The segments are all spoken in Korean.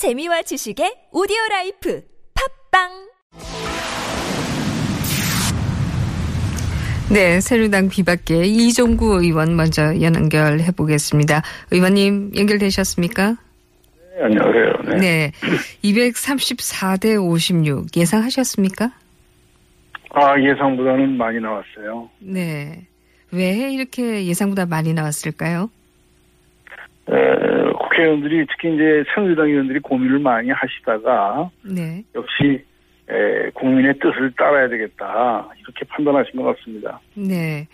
재미와 지식의 오디오 라이프 팟빵 네, 새누리당 비박계 이종구 의원 먼저 연결해 보겠습니다. 의원님 연결되셨습니까? 네, 안녕하세요. 네. 네. 234대 56 예상하셨습니까? 아, 예상보다는 많이 나왔어요. 네. 왜 이렇게 예상보다 많이 나왔을까요? 에, 국회의원들이 특히 이제 새누리당 의원들이 고민을 많이 하시다가 네. 역시 에, 국민의 뜻을 따라야 되겠다 이렇게 판단하신 것 같습니다. 네.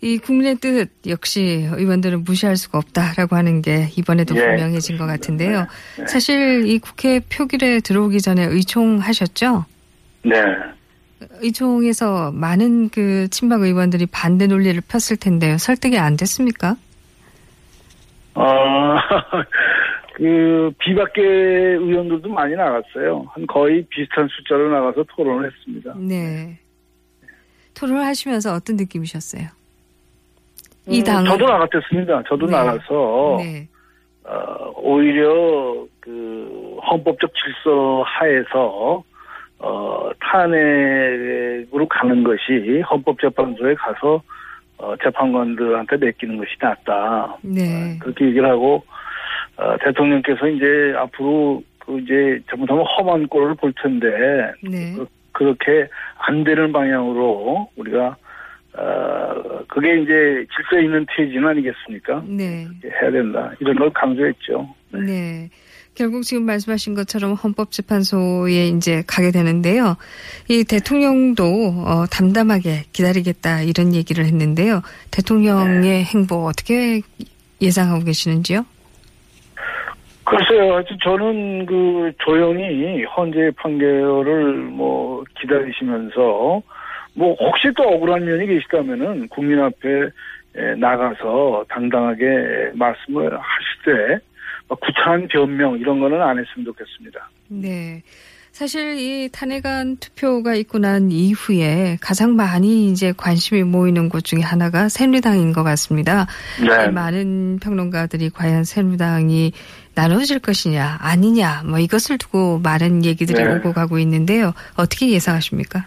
이 국민의 뜻 역시 의원들은 무시할 수가 없다라고 하는 게 이번에도 예. 분명해진 것 같은데요. 네. 사실 이 국회 표결에 들어오기 전에 의총하셨죠? 네. 의총에서 많은 그 친박 의원들이 반대 논리를 폈을 텐데요. 설득이 안 됐습니까? 어, 그 비박계 의원들도 많이 나갔어요. 한 거의 비슷한 숫자로 나가서 토론을 했습니다. 네. 토론을 하시면서 어떤 느낌이셨어요? 이 음, 당은 저도 나갔겠습니다. 저도 네. 나가서 네. 어, 오히려 그 헌법적 질서 하에서 어, 탄핵으로 가는 것이 헌법재판소에 가서 어, 재판관들한테 맡기는 것이 낫다. 네. 그렇게 얘기를 하고 어, 대통령께서 이제 앞으로 그 이제 잘못하면 험한 꼴을 볼 텐데 네. 그, 그렇게 안 되는 방향으로 우리가 어, 그게 이제 질서 있는 퇴진 아니겠습니까? 네. 해야 된다. 이런 걸 강조했죠. 네. 결국 지금 말씀하신 것처럼 헌법재판소에 이제 가게 되는데요. 이 대통령도 어, 담담하게 기다리겠다 이런 얘기를 했는데요. 대통령의 네. 행보 어떻게 예상하고 계시는지요? 글쎄요, 저는 그 조용히 헌재 판결을 뭐 기다리시면서 뭐 혹시 또 억울한 면이 계시다면은 국민 앞에 에, 나가서 당당하게 말씀을 하실 때막 구차한 변명 이런 거는 안 했으면 좋겠습니다. 네. 사실 이 탄핵안 투표가 있고 난 이후에 가장 많이 이제 관심이 모이는 곳 중에 하나가 새누리당인 것 같습니다. 네. 많은 평론가들이 과연 새누리당이 나눠질 것이냐 아니냐 뭐 이것을 두고 많은 얘기들이 네. 오고 가고 있는데요. 어떻게 예상하십니까?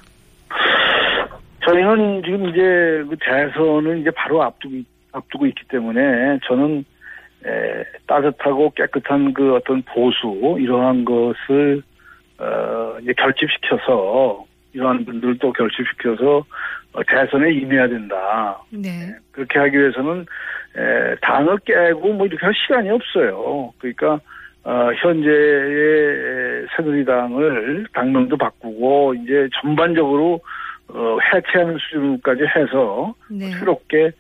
저희는 지금 이제 그 대선을 이제 바로 앞두고, 앞두고 있기 때문에 저는 에, 따뜻하고 깨끗한 그 어떤 보수 이러한 것을 어, 이제 결집시켜서 이러한 분들도 결집시켜서 어, 대선에 임해야 된다. 네. 그렇게 하기 위해서는 에, 당을 깨고 뭐 이렇게 할 시간이 없어요. 그러니까 어, 현재의 새누리당을 당명도 바꾸고 이제 전반적으로 어, 해체하는 수준까지 해서 네. 새롭게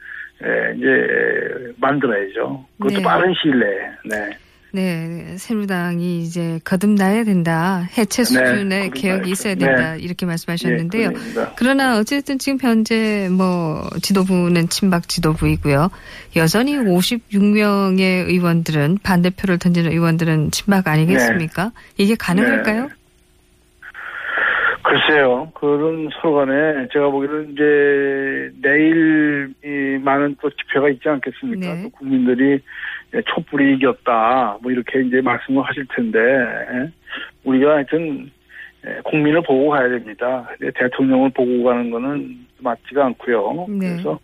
에, 이제 만들어야죠. 그것도 네. 빠른 시일 내에. 네. 네, 새누리당이 이제 거듭나야 된다. 해체 수준의 네, 개혁이 있어야 네. 된다. 이렇게 말씀하셨는데요. 예, 그렇습니다. 그러나 어쨌든 지금 현재 뭐 지도부는 친박 지도부이고요. 여전히 56명의 의원들은 반대표를 던지는 의원들은 친박 아니겠습니까? 이게 가능할까요? 네. 글쎄요. 그런 서로 간에 제가 보기에는 이제 내일 이 많은 또 집회가 있지 않겠습니까? 네. 또 국민들이 촛불이 이겼다. 뭐 이렇게 이제 말씀을 하실 텐데 우리가 하여튼 국민을 보고 가야 됩니다. 대통령을 보고 가는 거는 맞지가 않고요. 네. 그래서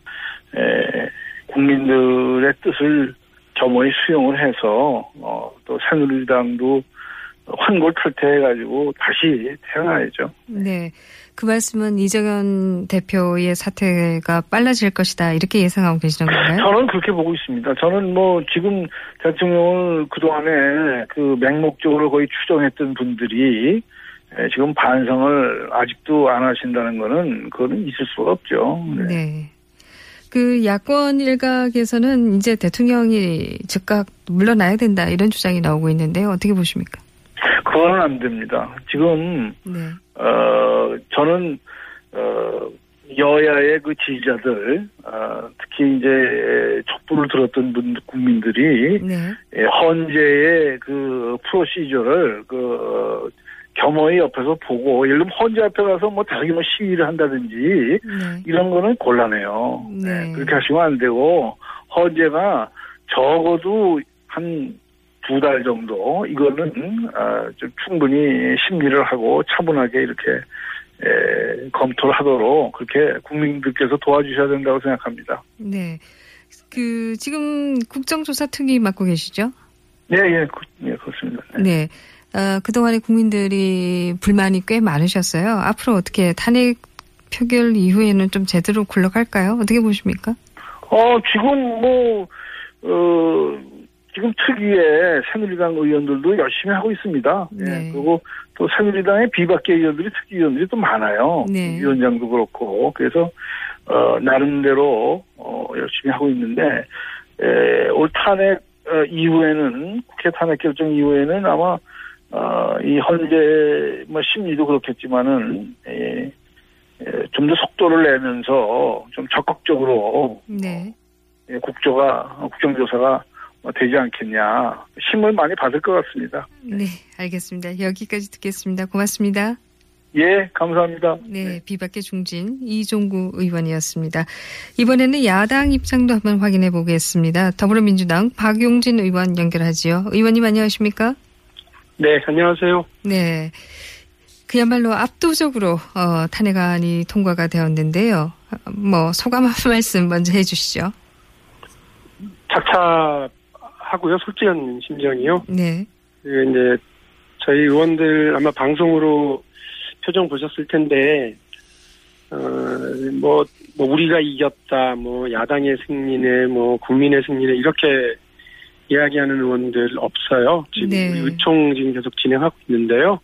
에, 국민들의 뜻을 겸허히 수용을 해서 어, 또 새누리당도 환골탈태해가지고 다시 태어나야죠. 네. 그 말씀은 이정현 대표의 사태가 빨라질 것이다. 이렇게 예상하고 계시는 건가요? 저는 그렇게 보고 있습니다. 저는 뭐 지금 대통령을 그동안에 그 맹목적으로 거의 추정했던 분들이 에, 지금 반성을 아직도 안 하신다는 거는 그거는 있을 수가 없죠. 네. 네. 그 야권 일각에서는 이제 대통령이 즉각 물러나야 된다 이런 주장이 나오고 있는데요. 어떻게 보십니까? 그거는 안 됩니다. 지금 네. 어 저는 어 여야의 그 지지자들 어, 특히 이제 촛불을 들었던 분 국민들이 네. 예, 헌재의 그 프로시저를 그 겸허히 옆에서 보고 예를 들면 헌재 앞에 가서 뭐 자기 뭐 시위를 한다든지 네. 이런 거는 곤란해요. 네. 그렇게 하시면 안 되고 헌재가 적어도 한 두 달 정도 이거는 아, 좀 충분히 심리를 하고 차분하게 이렇게 에, 검토를 하도록 그렇게 국민들께서 도와주셔야 된다고 생각합니다. 네. 그 지금 국정조사 특위 맡고 계시죠? 네, 예, 그, 예 그렇습니다. 네. 네. 어, 그동안에 국민들이 불만이 꽤 많으셨어요. 앞으로 어떻게 탄핵 표결 이후에는 좀 제대로 굴러갈까요? 어떻게 보십니까? 어, 지금 뭐, 어, 지금 특위에 새누리당 의원들도 열심히 하고 있습니다. 예, 네. 그리고 또 새누리당의 비박계 의원들이 특위위원들이 또 많아요. 네. 위원장도 그렇고. 그래서, 어, 나름대로, 어, 열심히 하고 있는데, 에, 올 탄핵 어, 이후에는, 국회 탄핵 결정 이후에는 아마, 어, 이 현재 뭐 심리도 그렇겠지만은, 에, 좀더 속도를 내면서 좀 적극적으로 네. 예, 국조가 국정조사가 되지 않겠냐 힘을 많이 받을 것 같습니다. 네, 알겠습니다. 여기까지 듣겠습니다. 고맙습니다. 예, 감사합니다. 네, 비박계 중진 이종구 의원이었습니다. 이번에는 야당 입장도 한번 확인해 보겠습니다. 더불어민주당 박용진 의원 연결하지요. 의원님 안녕하십니까? 네, 안녕하세요. 네. 그야말로 압도적으로 어, 탄핵안이 통과가 되었는데요. 어, 뭐 소감 한 말씀 먼저 해주시죠. 착착 하고요, 솔직한 심정이요. 네, 그 이제 저희 의원들 아마 방송으로 표정 보셨을 텐데, 어, 뭐, 뭐 우리가 이겼다, 뭐 야당의 승리네, 뭐 국민의 승리네 이렇게 이야기하는 의원들 없어요. 지금 네. 의총 지금 계속 진행하고 있는데요.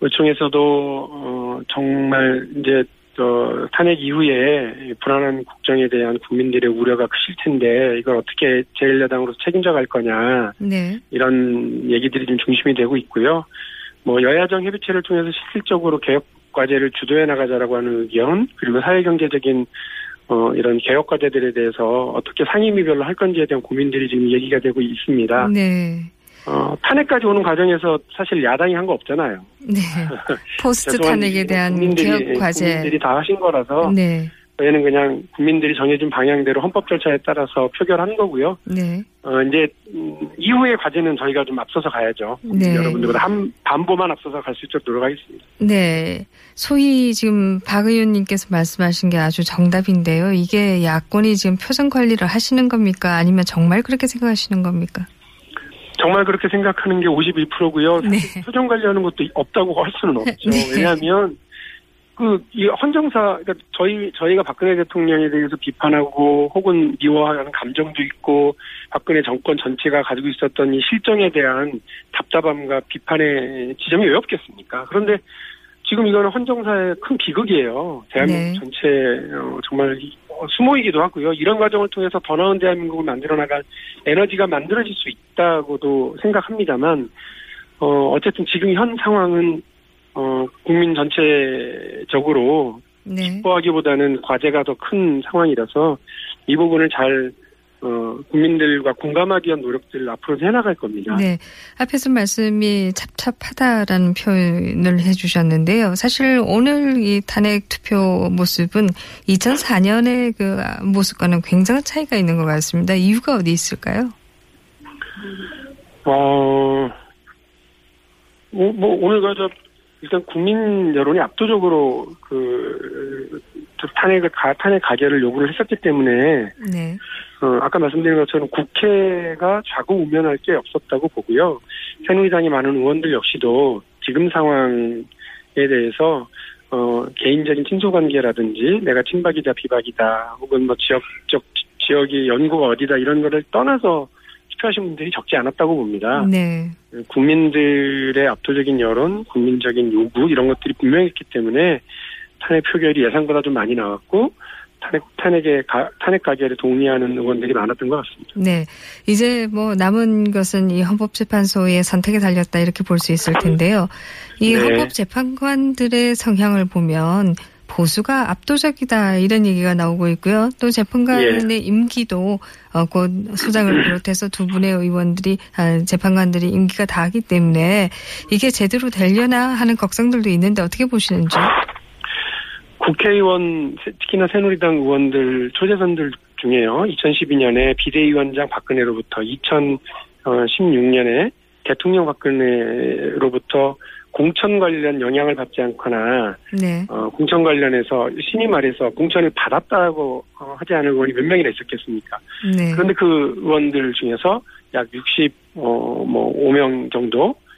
의총에서도 어, 정말 이제 어, 탄핵 이후에 불안한 국정에 대한 국민들의 우려가 크실 텐데 이걸 어떻게 제1야당으로 책임져 갈 거냐 네, 이런 얘기들이 좀 중심이 되고 있고요. 뭐 여야정 협의체를 통해서 실질적으로 개혁 과제를 주도해 나가자라고 하는 의견 그리고 사회 경제적인 어, 이런 개혁 과제들에 대해서 어떻게 상임위별로 할 건지에 대한 고민들이 지금 얘기가 되고 있습니다. 네, 어, 탄핵까지 오는 과정에서 사실 야당이 한 거 없잖아요. 네. 포스트 탄핵에 대한 국민들이, 개혁 과제. 국민들이 다 하신 거라서 네, 저희는 그냥 국민들이 정해진 방향대로 헌법 절차에 따라서 표결한 거고요. 네, 어, 이제 음, 이후의 과제는 저희가 좀 앞서서 가야죠. 네. 여러분들보다 한 반보만 앞서서 갈 수 있도록 노력하겠습니다. 네. 소위 지금 박 의원님께서 말씀하신 게 아주 정답인데요. 이게 야권이 지금 표정 관리를 하시는 겁니까? 아니면 정말 그렇게 생각하시는 겁니까? 정말 그렇게 생각하는 게 51%고요. 네. 표정 관리하는 것도 없다고 할 수는 없죠. 네. 왜냐하면 그이 헌정사 그러니까 저희 저희가 박근혜 대통령에 대해서 비판하고 혹은 미워하는 감정도 있고 박근혜 정권 전체가 가지고 있었던 이 실정에 대한 답답함과 비판의 지점이 왜 없겠습니까? 그런데 지금 이거는 헌정사의 큰 비극이에요. 대한민국 네. 전체 어, 정말 이- 어, 수모이기도 하고요. 이런 과정을 통해서 더 나은 대한민국을 만들어 나갈 에너지가 만들어질 수 있다고도 생각합니다만 어 어쨌든 지금 현 상황은 어 국민 전체적으로 네. 기뻐하기보다는 과제가 더 큰 상황이라서 이 부분을 잘 어, 국민들과 공감하기 위한 노력들을 앞으로 해나갈 겁니다. 네. 앞에서 말씀이 찹찹하다라는 표현을 해주셨는데요. 사실 오늘 이 탄핵 투표 모습은 2004년의 그 모습과는 굉장한 차이가 있는 것 같습니다. 이유가 어디 있을까요? 어, 뭐, 뭐 오늘 그저 일단 국민 여론이 압도적으로 그 탄핵을 가, 탄핵 가결을 요구를 했었기 때문에 네. 어, 아까 말씀드린 것처럼 국회가 좌고 우면할 게 없었다고 보고요. 새누리당이 많은 의원들 역시도 지금 상황에 대해서 어, 개인적인 친소관계라든지 내가 친박이다 비박이다 혹은 뭐 지역적 지역이 연구가 어디다 이런 거를 떠나서 투표하신 분들이 적지 않았다고 봅니다. 네. 국민들의 압도적인 여론, 국민적인 요구 이런 것들이 분명했기 때문에 탄핵 표결이 예상보다 좀 많이 나왔고 탄핵 탄핵에 가, 탄핵 가결에 동의하는 의원들이 많았던 것 같습니다. 네. 이제 뭐 남은 것은 이 헌법재판소의 선택에 달렸다 이렇게 볼 수 있을 텐데요. 이 네. 헌법재판관들의 성향을 보면 보수가 압도적이다 이런 얘기가 나오고 있고요. 또 재판관의 예. 임기도 어, 곧 소장을 비롯해서 두 분의 의원들이 아, 재판관들이 임기가 다하기 때문에 이게 제대로 되려나 하는 걱정들도 있는데 어떻게 보시는지? 국회의원 특히나 새누리당 의원들 초재선들 중에요. 2012년에 비대위원장 박근혜로부터 2016년에 대통령 박근혜로부터 공천 관련 영향을 받지 않거나 네. 어, 공천 관련해서 신이 말해서 공천을 받았다고 어, 하지 않은 의원이 몇 명이나 있었겠습니까? 네. 그런데 그 의원들 중에서 약 60, 어, 뭐, 5명 정도, 그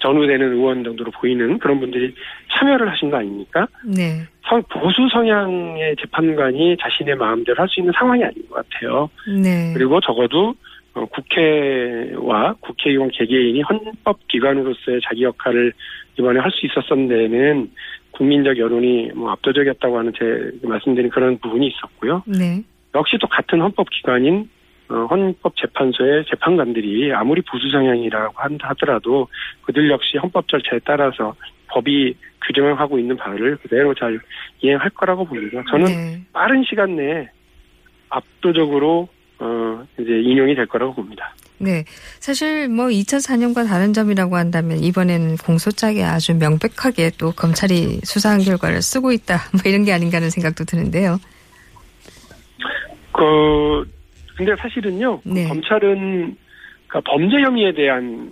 전후되는 의원 정도로 보이는 그런 분들이 참여를 하신 거 아닙니까? 네. 성, 보수 성향의 재판관이 자신의 마음대로 할 수 있는 상황이 아닌 것 같아요. 네. 그리고 적어도 어, 국회와 국회의원 개개인이 헌법기관으로서의 자기 역할을 이번에 할 수 있었던 데는 국민적 여론이 뭐 압도적이었다고 하는 제 말씀드린 그런 부분이 있었고요. 네. 역시 또 같은 헌법기관인 어, 헌법재판소의 재판관들이 아무리 보수 성향이라고 한- 하더라도 그들 역시 헌법 절차에 따라서 법이 규정하고 있는 바를 그대로 잘 이행할 거라고 봅니다. 저는 네. 빠른 시간 내에 압도적으로 어, 이제 인용이 될 거라고 봅니다. 네. 사실 뭐 2004년과 다른 점이라고 한다면 이번에는 공소장에 아주 명백하게 또 검찰이 수사한 결과를 쓰고 있다. 뭐 이런 게 아닌가 하는 생각도 드는데요. 그 근데 사실은요 그 네. 검찰은 그러니까 범죄 혐의에 대한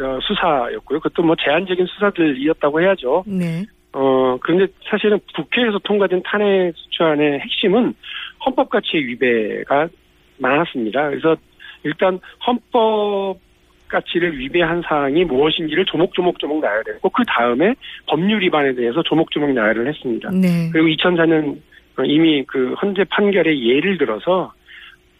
어, 수사였고요. 그것도 뭐 제한적인 수사들이었다고 해야죠. 네. 어 그런데 사실은 국회에서 통과된 탄핵 수출안의 핵심은 헌법 가치의 위배가 많았습니다. 그래서 일단 헌법 가치를 위배한 사항이 무엇인지를 조목조목조목 나열했고 그 다음에 법률 위반에 대해서 조목조목 나열을 했습니다. 네. 그리고 2004년 이미 그 헌재 판결의 예를 들어서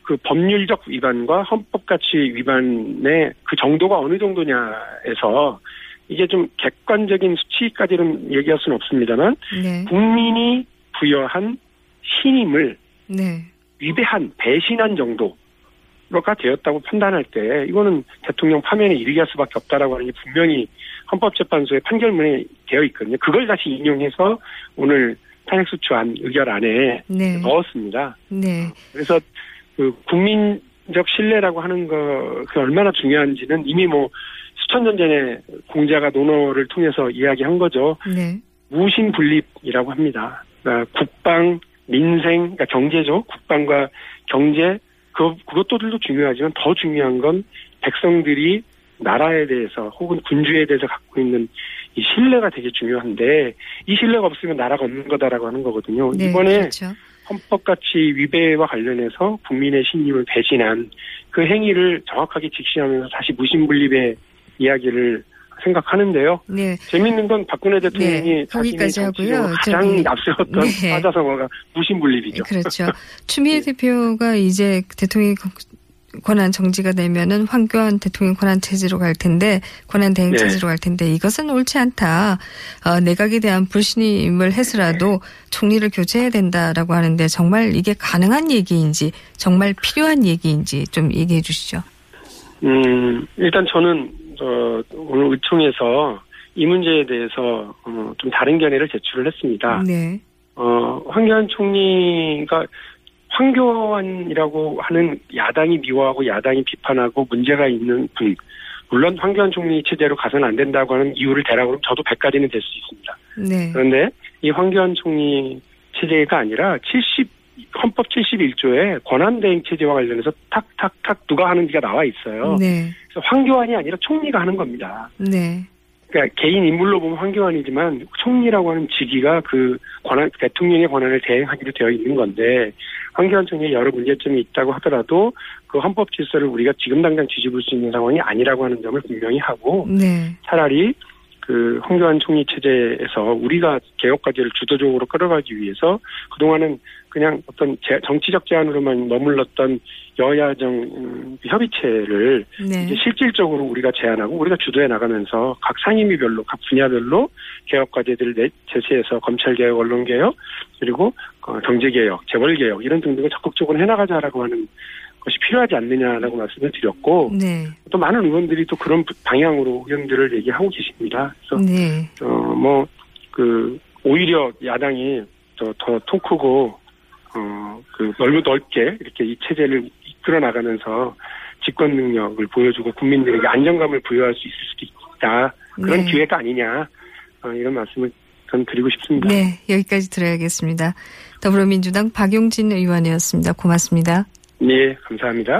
그 법률적 위반과 헌법 가치 위반의 그 정도가 어느 정도냐에서 이게 좀 객관적인 수치까지는 얘기할 수는 없습니다만 네. 국민이 부여한 신임을 네. 위배한 배신한 정도가 되었다고 판단할 때 이거는 대통령 파면에 이르게 할 수밖에 없다라고 하는 게 분명히 헌법재판소의 판결문에 되어 있거든요. 그걸 다시 인용해서 오늘 탄핵수추안 의결 안에 네. 넣었습니다. 네. 그래서 그 국민적 신뢰라고 하는 거 그 얼마나 중요한지는 이미 뭐 수천 년 전에 공자가 논어를 통해서 이야기한 거죠. 네. 무신분립이라고 합니다. 그러니까 국방, 민생, 그러니까 경제죠. 국방과 경제, 그, 그것들도 중요하지만 더 중요한 건 백성들이 나라에 대해서 혹은 군주에 대해서 갖고 있는 이 신뢰가 되게 중요한데 이 신뢰가 없으면 나라가 없는 거다라고 하는 거거든요. 네. 이번에 그렇죠. 헌법가치 위배와 관련해서 국민의 신임을 배신한 그 행위를 정확하게 직시하면서 다시 무신분립의 이야기를 생각하는데요. 네. 재밌는 건 박근혜 대통령이 네, 거기까지 하고요. 가장 저기, 앞세웠던 네. 사자성어가 무신분립이죠. 그렇죠. 추미애 대표가 이제 대통령 권한 정지가 되면은 황교안 대통령 권한 체제로 갈 텐데 권한 대행 네. 체제로 갈 텐데 이것은 옳지 않다. 어, 내각에 대한 불신임을 해서라도 총리를 교체해야 된다라고 하는데 정말 이게 가능한 얘기인지 정말 필요한 얘기인지 좀 얘기해 주시죠. 음, 일단 저는 어, 오늘 의총에서 이 문제에 대해서 어, 좀 다른 견해를 제출을 했습니다. 네. 어, 황교안 총리가 황교안이라고 하는 야당이 미워하고 야당이 비판하고 문제가 있는 분, 물론 황교안 총리 체제로 가서는 안 된다고 하는 이유를 대라고 하면 저도 100가지는 될 수 있습니다. 네. 그런데 이 황교안 총리 체제가 아니라 70 헌법 71조에 권한대행 체제와 관련해서 탁탁탁 누가 하는지가 나와 있어요. 네. 그래서 황교안이 아니라 총리가 하는 겁니다. 네. 그러니까 개인 인물로 보면 황교안이지만 총리라고 하는 직위가 그 권한 대통령의 권한을 대행하기로 되어 있는 건데 총리에 여러 문제점이 있다고 하더라도 그 헌법 질서를 우리가 지금 당장 뒤집을 수 있는 상황이 아니라고 하는 점을 분명히 하고 네. 차라리 그 황교안 총리 체제에서 우리가 개혁 과제를 주도적으로 끌어가기 위해서 그동안은 그냥 어떤 제- 정치적 제안으로만 머물렀던 여야정 음, 협의체를 네. 이제 실질적으로 우리가 제안하고 우리가 주도해 나가면서 각 상임위별로 각 분야별로 개혁 과제들을 내- 제시해서 검찰 개혁, 언론 개혁 그리고 어, 경제 개혁, 재벌 개혁 이런 등등을 적극적으로 해나가자라고 하는 것이 필요하지 않느냐라고 말씀을 드렸고 네. 또 많은 의원들이 또 그런 방향으로 의견들을 얘기하고 계십니다. 그래서 네. 어뭐 그 오히려 야당이 더더통 크고 어그 넓고 넓게 이렇게 이 체제를 이끌어 나가면서 집권 능력을 보여주고 국민들에게 안정감을 부여할 수 있을 수도 있다 그런 네. 기회가 아니냐 어, 이런 말씀을 전 드리고 싶습니다. 네. 여기까지 들어야겠습니다. 더불어민주당 박용진 의원이었습니다. 고맙습니다. 네 감사합니다.